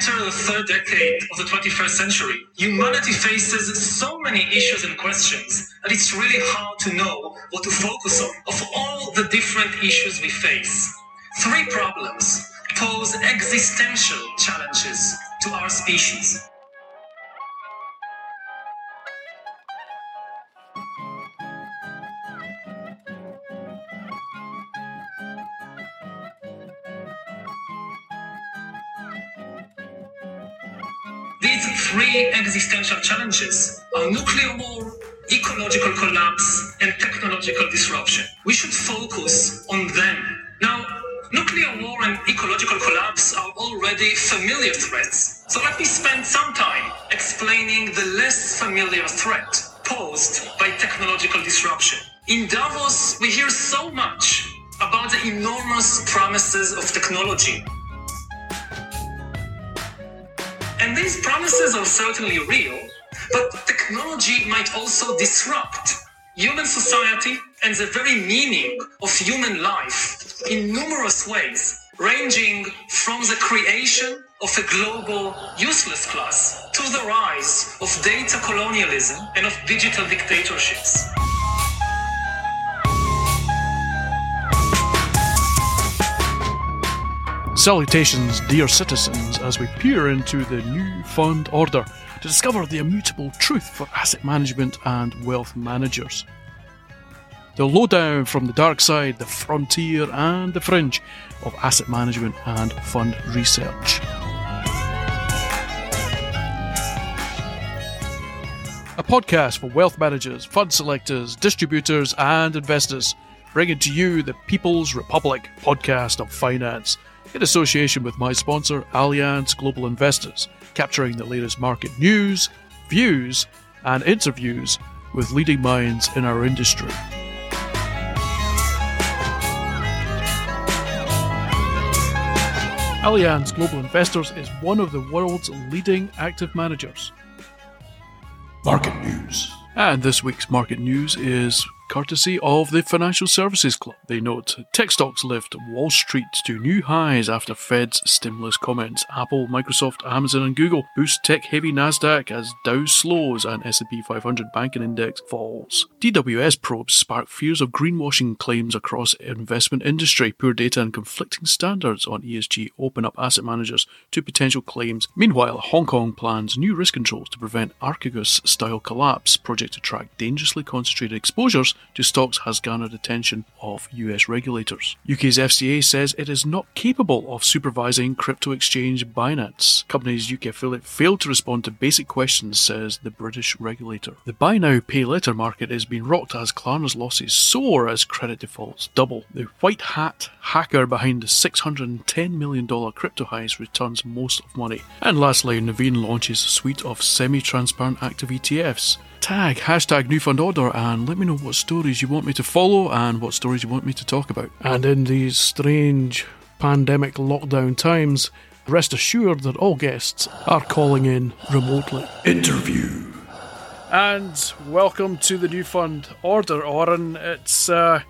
enter the third decade of the 21st century, humanity faces so many issues and questions that it's really hard to know what to focus on. Of all the different issues we face, three problems pose existential challenges to our species. Existential challenges are nuclear war, ecological collapse, and technological disruption. We should focus on them. Now, nuclear war and ecological collapse are already familiar threats, so let me spend some time explaining the less familiar threat posed by technological disruption. In Davos, we hear so much about the enormous promises of technology and these promises are certainly real, but technology might also disrupt human society and the very meaning of human life in numerous ways, ranging from the creation of a global useless class to the rise of data colonialism and of digital dictatorships. Salutations, dear citizens, as we peer into the new fund order to discover the immutable truth for asset management and wealth managers. The lowdown from the dark side, the frontier, and the fringe of asset management and fund research. A podcast for wealth managers, fund selectors, distributors, and investors, bringing to you the People's Republic podcast of finance in association with my sponsor, Allianz Global Investors, capturing the latest market news, views, and interviews with leading minds in our industry. Allianz Global Investors is one of the world's leading active managers. Market news. And this week's market news is courtesy of the Financial Services Club. They note tech stocks lift Wall Street to new highs after Fed's stimulus comments. Apple, Microsoft, Amazon, and Google boost tech-heavy Nasdaq as Dow slows and S&P 500 banking index falls. DWS probes spark fears of greenwashing claims across investment industry. Poor data and conflicting standards on ESG open up asset managers to potential claims. Meanwhile, Hong Kong plans new risk controls to prevent Archegos-style collapse. Project to track dangerously concentrated exposures to stocks has garnered attention of US regulators. UK's FCA says it is not capable of supervising crypto exchange Binance. Company's UK affiliate failed to respond to basic questions, says the British regulator. The buy now, pay later market is being rocked as Klarna's losses soar as credit defaults double. The white hat hacker behind the $610 million crypto heist returns most of money. And lastly, Nuveen launches a suite of semi transparent active ETFs tag hashtag new fund order and let me know what stories you want me to follow and what stories you want me to talk about. And in these strange pandemic lockdown times, rest assured that all guests are calling in remotely. Interview. And welcome to the new fund order, Oren. It's uh,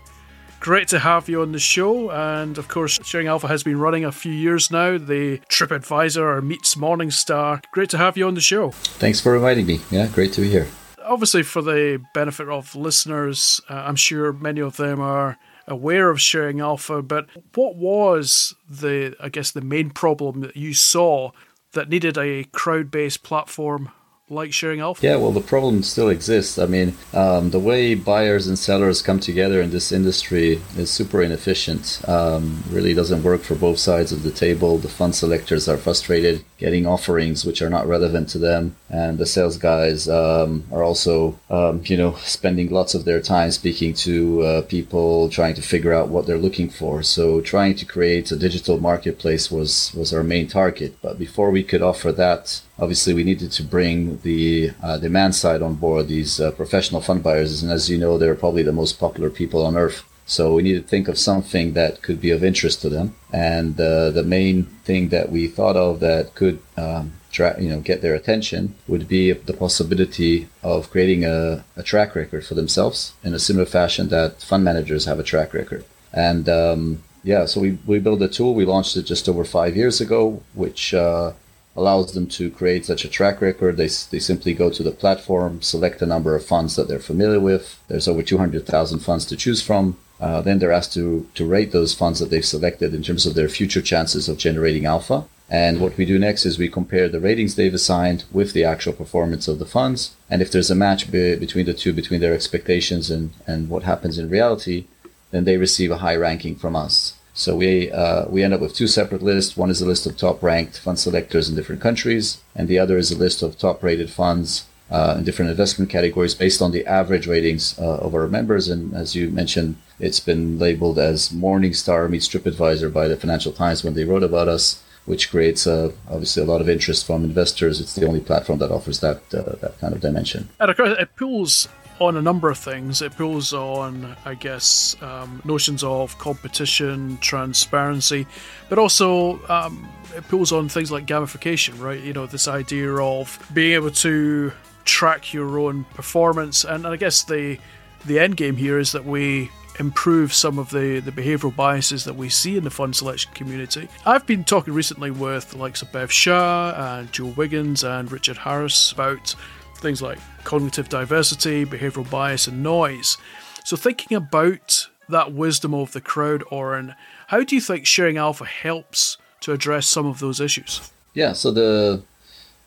great to have you on the show. And of course, Sharing Alpha has been running a few years now. The TripAdvisor or meets Morningstar. Great to have you on the show. Thanks for inviting me. Yeah, great to be here obviously, for the benefit of listeners, uh, I'm sure many of them are aware of sharing alpha. But what was the, I guess, the main problem that you saw that needed a crowd-based platform like sharing alpha? Yeah, well, the problem still exists. I mean, um, the way buyers and sellers come together in this industry is super inefficient. Um, really doesn't work for both sides of the table. The fund selectors are frustrated getting offerings which are not relevant to them, and the sales guys um, are also, um, you know, spending lots of their time speaking to uh, people, trying to figure out what they're looking for. So, trying to create a digital marketplace was was our main target. But before we could offer that obviously we needed to bring the uh, demand side on board these uh, professional fund buyers. And as you know they're probably the most popular people on earth. So we needed to think of something that could be of interest to them. And uh, the main thing that we thought of that could um, tra- you know get their attention would be the possibility of creating a, a, track record for themselves in a similar fashion that fund managers have a track record. And um, yeah so we, we built a tool. We launched it just over five years ago which uh, allows them to create such a track record. They, they simply go to the platform, select a number of funds that they're familiar with. There's over 200,000 funds to choose from. Uh, then they're asked to, to rate those funds that they've selected in terms of their future chances of generating alpha. And what we do next is we compare the ratings they've assigned with the actual performance of the funds. And if there's a match be- between the two, between their expectations and, and what happens in reality, then they receive a high ranking from us. So we uh, we end up with two separate lists. One is a list of top ranked fund selectors in different countries, and the other is a list of top rated funds uh, in different investment categories based on the average ratings uh, of our members. And as you mentioned, it's been labeled as Morningstar meets TripAdvisor by the Financial Times when they wrote about us, which creates uh, obviously a lot of interest from investors. It's the only platform that offers that uh, that kind of dimension. And of course, it pulls on a number of things. It pulls on, I guess, um, notions of competition, transparency, but also um, it pulls on things like gamification, right? You know, this idea of being able to track your own performance, and I guess the the end game here is that we improve some of the, the behavioural biases that we see in the fund selection community. I've been talking recently with the likes of Bev Shah and Joe Wiggins and Richard Harris about things like cognitive diversity, behavioral bias, and noise. So, thinking about that wisdom of the crowd, Oren, how do you think sharing alpha helps to address some of those issues? Yeah, so the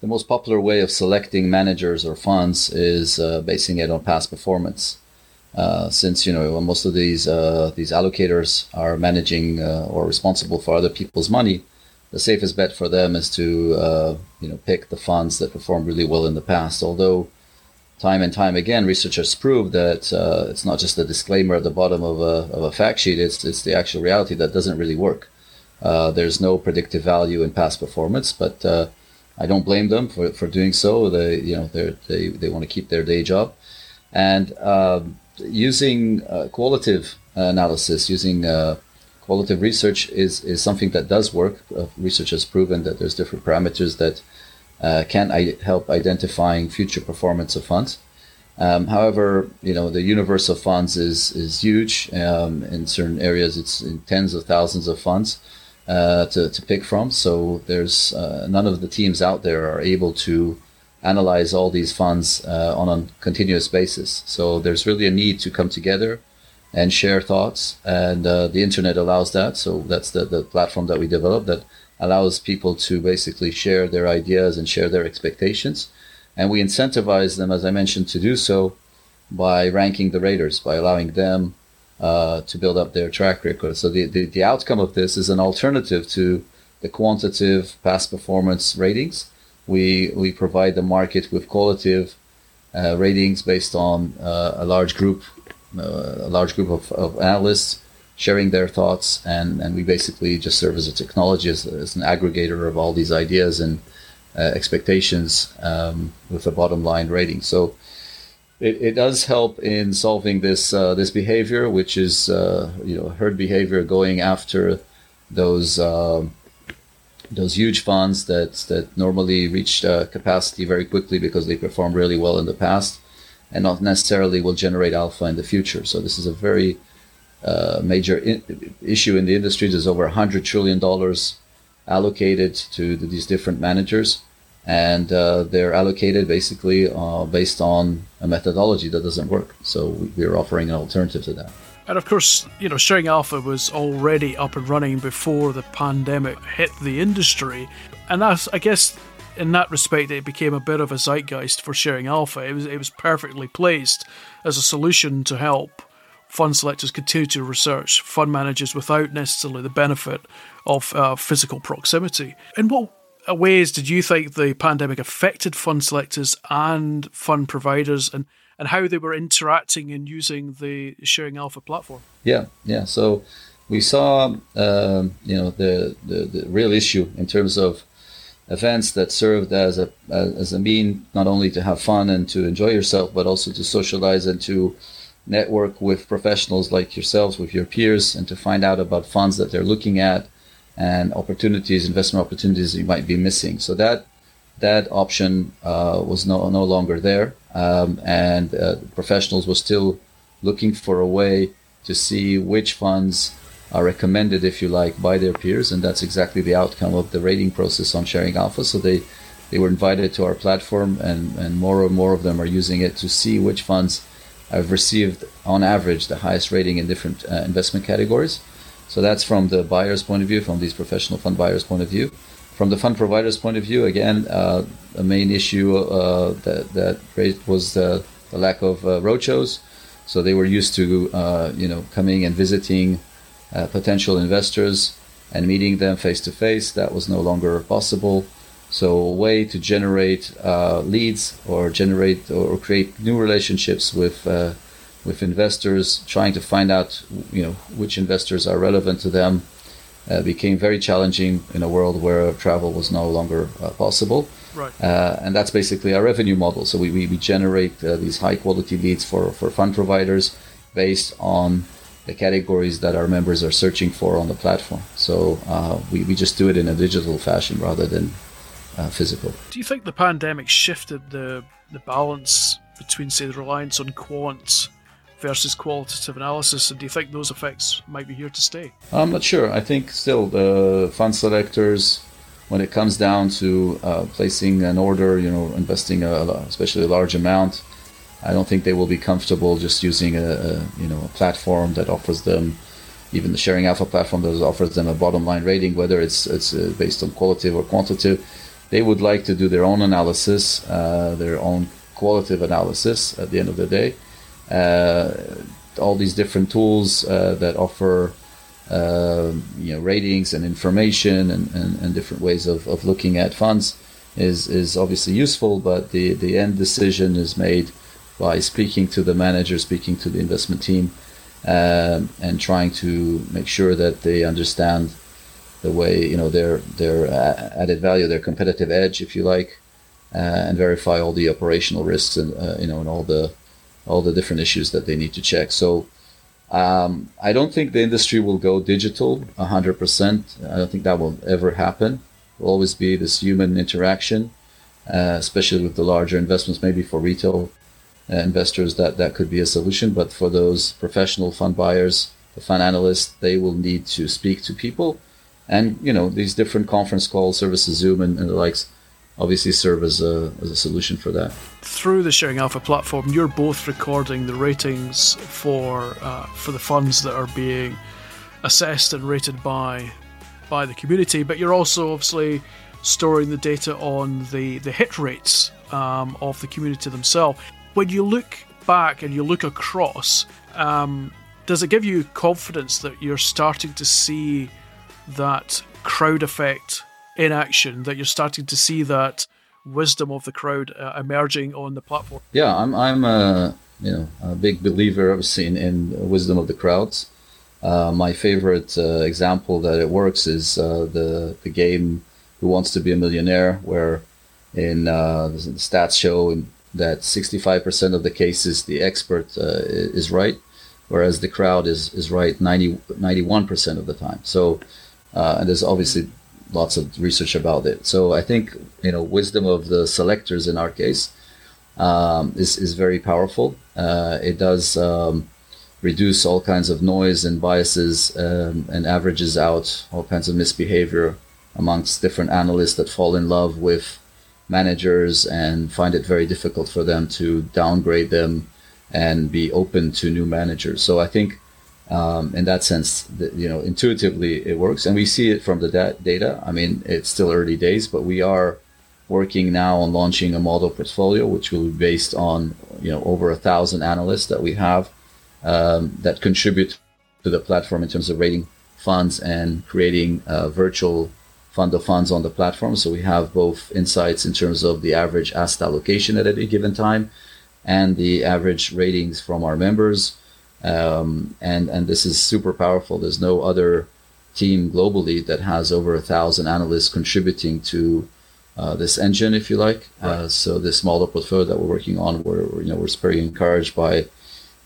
the most popular way of selecting managers or funds is uh, basing it on past performance. Uh, since you know most of these uh, these allocators are managing uh, or responsible for other people's money, the safest bet for them is to uh, you know pick the funds that performed really well in the past. Although time and time again, researchers prove that uh, it's not just a disclaimer at the bottom of a, of a fact sheet; it's it's the actual reality that doesn't really work. Uh, there's no predictive value in past performance, but uh, I don't blame them for, for doing so. They you know they they want to keep their day job, and um, using uh, qualitative analysis, using uh, qualitative research is, is something that does work. Uh, research has proven that there's different parameters that uh, can I- help identifying future performance of funds. Um, however, you know the universe of funds is is huge. Um, in certain areas, it's in tens of thousands of funds uh, to to pick from. So there's uh, none of the teams out there are able to analyze all these funds uh, on a continuous basis. So there's really a need to come together and share thoughts. And uh, the internet allows that. So that's the, the platform that we developed that allows people to basically share their ideas and share their expectations. And we incentivize them, as I mentioned, to do so by ranking the raters, by allowing them uh, to build up their track record. So the, the, the outcome of this is an alternative to the quantitative past performance ratings. We, we provide the market with qualitative uh, ratings based on uh, a large group a large group of, of analysts sharing their thoughts, and, and we basically just serve as a technology, as, as an aggregator of all these ideas and uh, expectations um, with a bottom line rating. So it, it does help in solving this uh, this behavior, which is uh, you know herd behavior, going after those um, those huge funds that that normally reach uh, capacity very quickly because they performed really well in the past and not necessarily will generate alpha in the future. So this is a very uh, major issue in the industry. There's over $100 trillion allocated to the, these different managers, and uh, they're allocated basically uh, based on a methodology that doesn't work. So we're offering an alternative to that. And of course, you know, Sharing Alpha was already up and running before the pandemic hit the industry. And that's, I guess, in that respect, it became a bit of a zeitgeist for sharing alpha. It was it was perfectly placed as a solution to help fund selectors continue to research fund managers without necessarily the benefit of uh, physical proximity. In what ways did you think the pandemic affected fund selectors and fund providers, and and how they were interacting and using the sharing alpha platform? Yeah, yeah. So we saw, uh, you know, the, the the real issue in terms of events that served as a as a mean not only to have fun and to enjoy yourself, but also to socialize and to network with professionals like yourselves, with your peers, and to find out about funds that they're looking at and opportunities, investment opportunities you might be missing. So that that option uh, was no no longer there, um, and uh, professionals were still looking for a way to see which funds are recommended, if you like, by their peers, and that's exactly the outcome of the rating process on Sharing Alpha. So they they were invited to our platform, and, and more and more of them are using it to see which funds have received, on average, the highest rating in different uh, investment categories. So that's from the buyer's point of view, from these professional fund buyers' point of view. From the fund provider's point of view, again, uh, a main issue uh, that that was the, the lack of uh, roadshows. So they were used to, uh, you know, coming and visiting uh, potential investors and meeting them face to face. That was no longer possible. So a way to generate uh, leads or generate or create new relationships with uh, with investors, trying to find out you know which investors are relevant to them, uh, became very challenging in a world where travel was no longer uh, possible. Right. Uh, and that's basically our revenue model. So we, we, we generate uh, these high quality leads for, for fund providers based on the categories that our members are searching for on the platform. So we, we just do it in a digital fashion rather than uh, physical. Do you think the pandemic shifted the the balance between, say, the reliance on quant versus qualitative analysis, and do you think those effects might be here to stay? I'm not sure. I think still the fund selectors, when it comes down to uh, placing an order, you know, investing a, especially a large amount, I don't think they will be comfortable just using a, a you know a platform that offers them even the sharing alpha platform that offers them a bottom line rating, whether it's it's uh, based on qualitative or quantitative they would like to do their own analysis, uh, their own qualitative analysis at the end of the day. Uh, all these different tools uh, that offer uh, you know ratings and information and, and, and, different ways of, of looking at funds is, is obviously useful, but the, the end decision is made by speaking to the manager, speaking to the investment team, um, and trying to make sure that they understand the way you know their their added value, their competitive edge, if you like, uh, and verify all the operational risks and uh, you know and all the all the different issues that they need to check. So um, I don't think the industry will go digital 100%. I don't think that will ever happen. Will always be this human interaction, uh, especially with the larger investments. Maybe for retail uh, investors, that that could be a solution. But for those professional fund buyers, the fund analysts, they will need to speak to people and you know these different conference call services, Zoom and, and the likes, obviously serve as a as a solution for that. Through the Sharing Alpha platform, you're both recording the ratings for uh, for the funds that are being assessed and rated by by the community, but you're also obviously storing the data on the the hit rates um, of the community themselves. When you look back and you look across, um, does it give you confidence that you're starting to see that crowd effect in action, that you're starting to see that wisdom of the crowd uh, emerging on the platform. Yeah, I'm I'm a you know a big believer obviously in, in wisdom of the crowds. Uh, my favorite uh, example that it works is uh, the the game Who Wants to Be a Millionaire, where in uh, the stats show that 65% of the cases the expert uh, is right, whereas the crowd is is right 90 91% of the time. So uh, and there's obviously lots of research about it. So I think you know wisdom of the selectors in our case um, is is very powerful. Uh, it does um, reduce all kinds of noise and biases um, and averages out all kinds of misbehavior amongst different analysts that fall in love with managers and find it very difficult for them to downgrade them and be open to new managers. So I think um, in that sense, you know, intuitively it works, and we see it from the da- data. I mean, it's still early days, but we are working now on launching a model portfolio, which will be based on you know over a thousand analysts that we have um, that contribute to the platform in terms of rating funds and creating a virtual fund of funds on the platform. So we have both insights in terms of the average asset allocation at any given time and the average ratings from our members um, and and this is super powerful. There's no other team globally that has over a thousand analysts contributing to uh, this engine, if you like. Right. Uh, so this model portfolio that we're working on, we're you know we're very encouraged by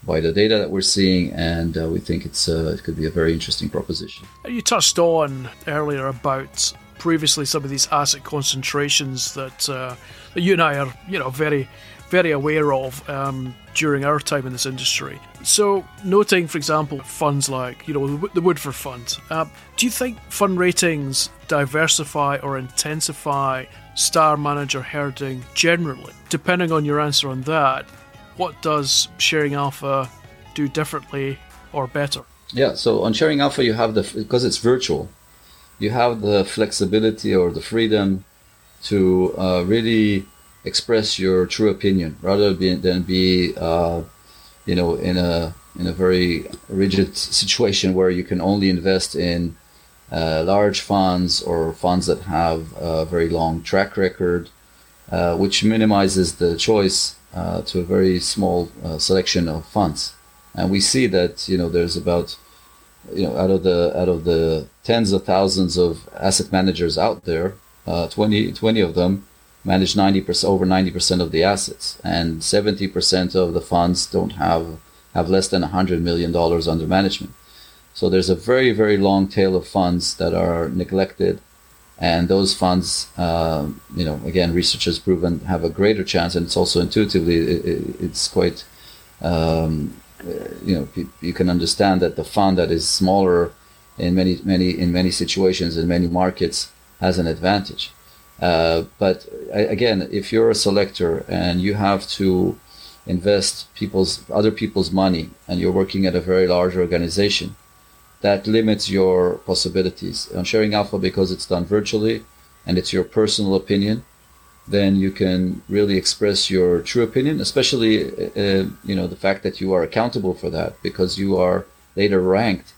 by the data that we're seeing, and uh, we think it's uh, it could be a very interesting proposition. You touched on earlier about previously some of these asset concentrations that, uh, that you and I are you know very very aware of um, during our time in this industry. So, noting, for example, funds like you know the Woodford Fund, uh, do you think fund ratings diversify or intensify star manager herding generally? Depending on your answer on that, what does sharing alpha do differently or better? Yeah, so on sharing alpha, you have the because it's virtual, you have the flexibility or the freedom to uh, really express your true opinion rather than be, uh, you know, in a in a very rigid situation where you can only invest in uh, large funds or funds that have a very long track record, uh, which minimizes the choice uh, to a very small uh, selection of funds. And we see that you know there's about you know out of the out of the tens of thousands of asset managers out there, uh, 20, 20 of them manage 90% over 90% of the assets and 70% of the funds don't have have less than 100 million dollars under management so there's a very, very long tail of funds that are neglected. And those funds, uh, you know, again, research has proven have a greater chance, and it's also intuitively, it, it's quite, um, you know, you can understand that the fund that is smaller in many, many, in many situations in many markets has an advantage. Uh, but again, if you're a selector and you have to invest people's other people's money, and you're working at a very large organization, that limits your possibilities. On sharing alpha, because it's done virtually and it's your personal opinion, then you can really express your true opinion, especially uh, you know the fact that you are accountable for that because you are later ranked,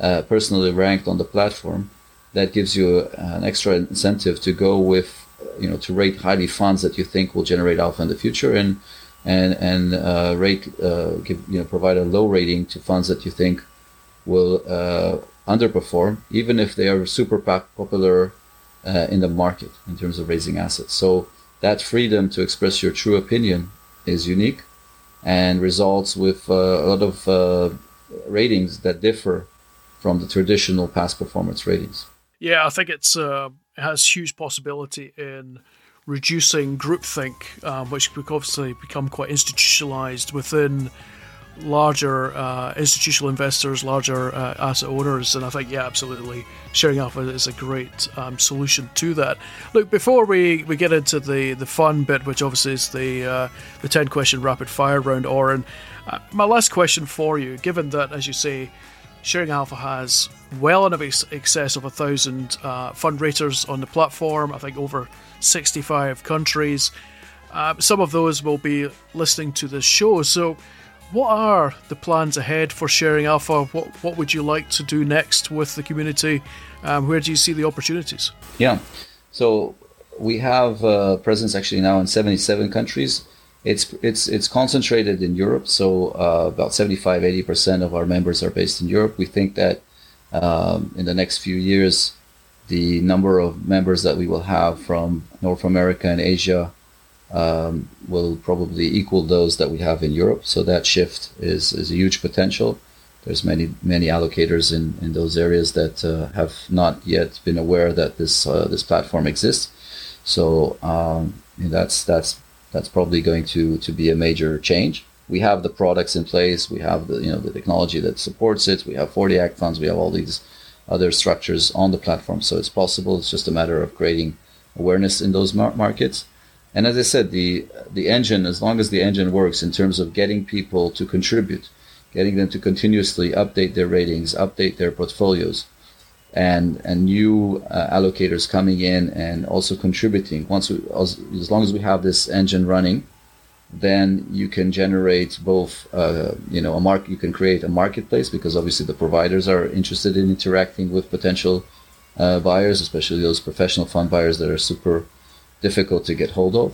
uh, personally ranked on the platform. That gives you an extra incentive to go with, you know, to rate highly funds that you think will generate alpha in the future, and and and uh, rate uh, give you know provide a low rating to funds that you think will uh, underperform, even if they are super popular uh, in the market in terms of raising assets. So that freedom to express your true opinion is unique and results with uh, a lot of uh, ratings that differ from the traditional past performance ratings. Yeah, I think it's uh, it has huge possibility in reducing groupthink, um, which could obviously become quite institutionalized within larger uh, institutional investors, larger uh, asset owners, and I think yeah, absolutely, sharing alpha is a great um, solution to that. Look, before we, we get into the, the fun bit, which obviously is the uh, the ten question rapid fire round, Oren, uh, my last question for you, given that as you say, sharing alpha has well in excess of a thousand uh, fund raters on the platform, I think over sixty five countries. Uh, some of those will be listening to this show, so what are the plans ahead for Sharing Alpha? What what would you like to do next with the community? Um, where do you see the opportunities? Yeah, so we have presence actually now in 77 countries. It's it's it's concentrated in Europe, so uh, about 75 80 percent of our members are based in Europe. We think that um, in the next few years, the number of members that we will have from North America and Asia um, will probably equal those that we have in Europe. So that shift is, is a huge potential. There's many many allocators in, in those areas that uh, have not yet been aware that this uh, this platform exists. So um, that's that's that's probably going to to be a major change. We have the products in place. We have the you know the technology that supports it. We have 40 Act funds. We have all these other structures on the platform. So it's possible. It's just a matter of creating awareness in those mar- markets. And as I said, the the engine, as long as the engine works in terms of getting people to contribute, getting them to continuously update their ratings, update their portfolios, and and new uh, allocators coming in and also contributing. Once we, as, as, long as we have this engine running, then you can generate both. Uh, you know, a mark. You can create a marketplace because obviously the providers are interested in interacting with potential uh, buyers, especially those professional fund buyers that are super difficult to get hold of.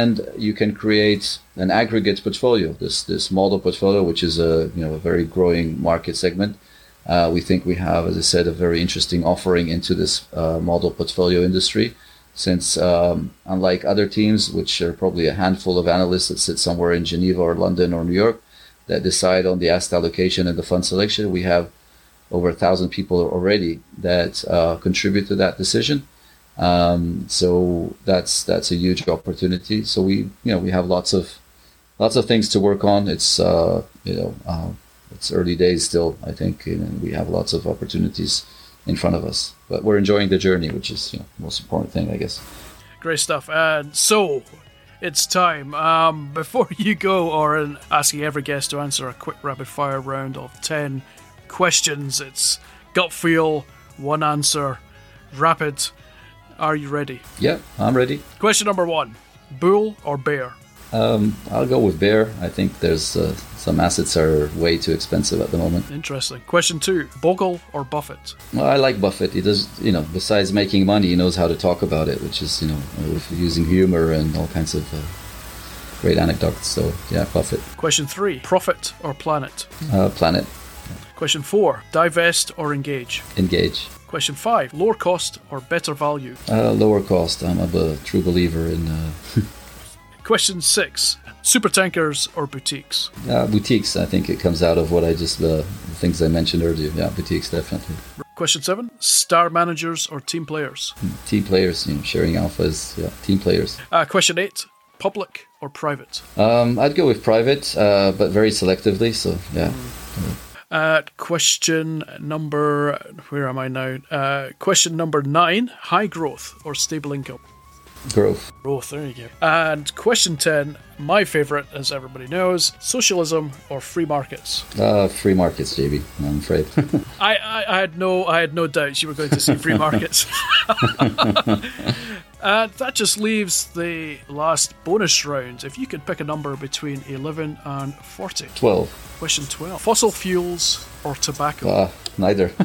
And you can create an aggregate portfolio, this, this model portfolio, which is a, you know, a very growing market segment. Uh, we think we have, as I said, a very interesting offering into this uh, model portfolio industry. Since, um, unlike other teams, which are probably a handful of analysts that sit somewhere in Geneva or London or New York, that decide on the asset allocation and the fund selection, we have over a thousand people already that uh, contribute to that decision Um, so that's that's a huge opportunity. So we you know we have lots of lots of things to work on. It's uh, you know uh, it's early days still. I think and we have lots of opportunities in front of us, but we're enjoying the journey, which is you know, the most important thing, I guess. Great stuff. And so it's time. Um, before you go, Oren, asking every guest to answer a quick rapid fire round of 10 questions. It's gut feel, one answer, rapid. Are you ready? Yeah, I'm ready. Question number one Bull or bear? Um, I'll go with bear. I think there's uh, some assets are way too expensive at the moment. Interesting. Question two: Bogle or Buffett? Well, I like Buffett. He does, you know, besides making money, he knows how to talk about it, which is, you know, using humor and all kinds of uh, great anecdotes. So yeah, Buffett. Question three: Profit or planet? Uh, planet. Question four: Divest or engage? Engage. Question five: Lower cost or better value? Uh, lower cost. I'm a true believer in. Uh, Question six: Super tankers or boutiques? Uh, boutiques. I think it comes out of what I just uh, the things I mentioned earlier. Yeah, boutiques definitely. Question seven: Star managers or team players? Team players. You know, sharing alphas. Yeah, team players. Uh, question eight: Public or private? Um, I'd go with private, uh, but very selectively. So yeah. Mm. Uh, question number where am I now? Uh, question number nine: High growth or stable income? Growth. Growth, there you go. And question 10, my favourite, as everybody knows socialism or free markets? Uh, free markets, JB, I'm afraid. I, I, I, had no I had no doubts you were going to say free markets. and that just leaves the last bonus round. If you could pick a number between 11 and 40. 12. Question 12. Fossil fuels or tobacco? Uh, neither.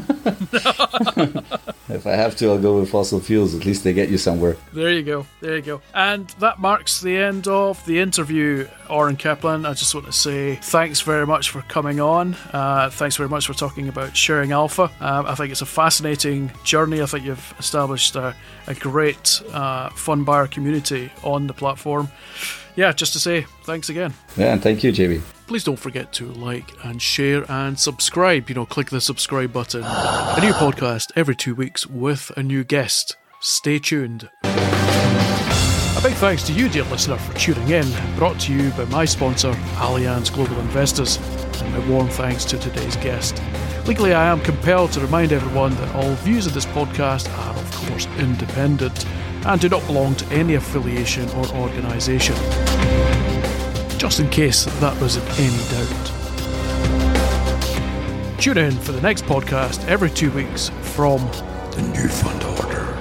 if I have to, I'll go with fossil fuels. At least they get you somewhere. There you go. There you go. And that marks the end of the interview, Oren Kaplan. I just want to say thanks very much for coming on. Uh, thanks very much for talking about sharing alpha. Um, I think it's a fascinating journey. I think you've established a, a great uh, fund buyer community on the platform yeah, just to say thanks again. Yeah, and thank you, JB. Please don't forget to like and share and subscribe. You know, click the subscribe button. A new podcast every two weeks with a new guest. Stay tuned. A big thanks to you, dear listener, for tuning in. Brought to you by my sponsor, Allianz Global Investors, and my warm thanks to today's guest. Legally, I am compelled to remind everyone that all views of this podcast are, of course, independent and do not belong to any affiliation or organisation. Just in case that was in any doubt. Tune in for the next podcast every two weeks from the New Fund Order.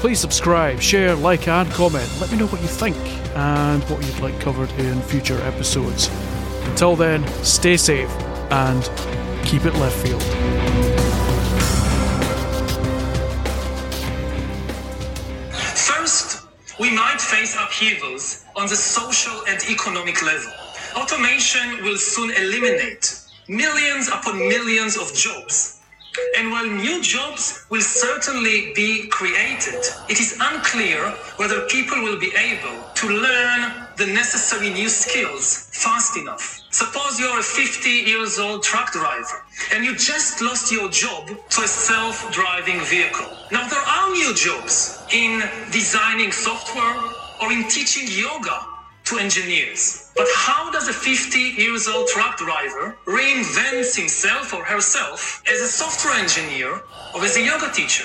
Please subscribe, share, like, and comment. Let me know what you think and what you'd like covered in future episodes. Until then, stay safe and keep it left field. Face upheavals on the social and economic level. Automation will soon eliminate millions upon millions of jobs. And while new jobs will certainly be created, it is unclear whether people will be able to learn the necessary new skills fast enough. Suppose you're a 50 years old truck driver and you just lost your job to a self-driving vehicle. Now there are new jobs in designing software or in teaching yoga to engineers. But how does a 50 years old truck driver reinvent himself or herself as a software engineer or as a yoga teacher?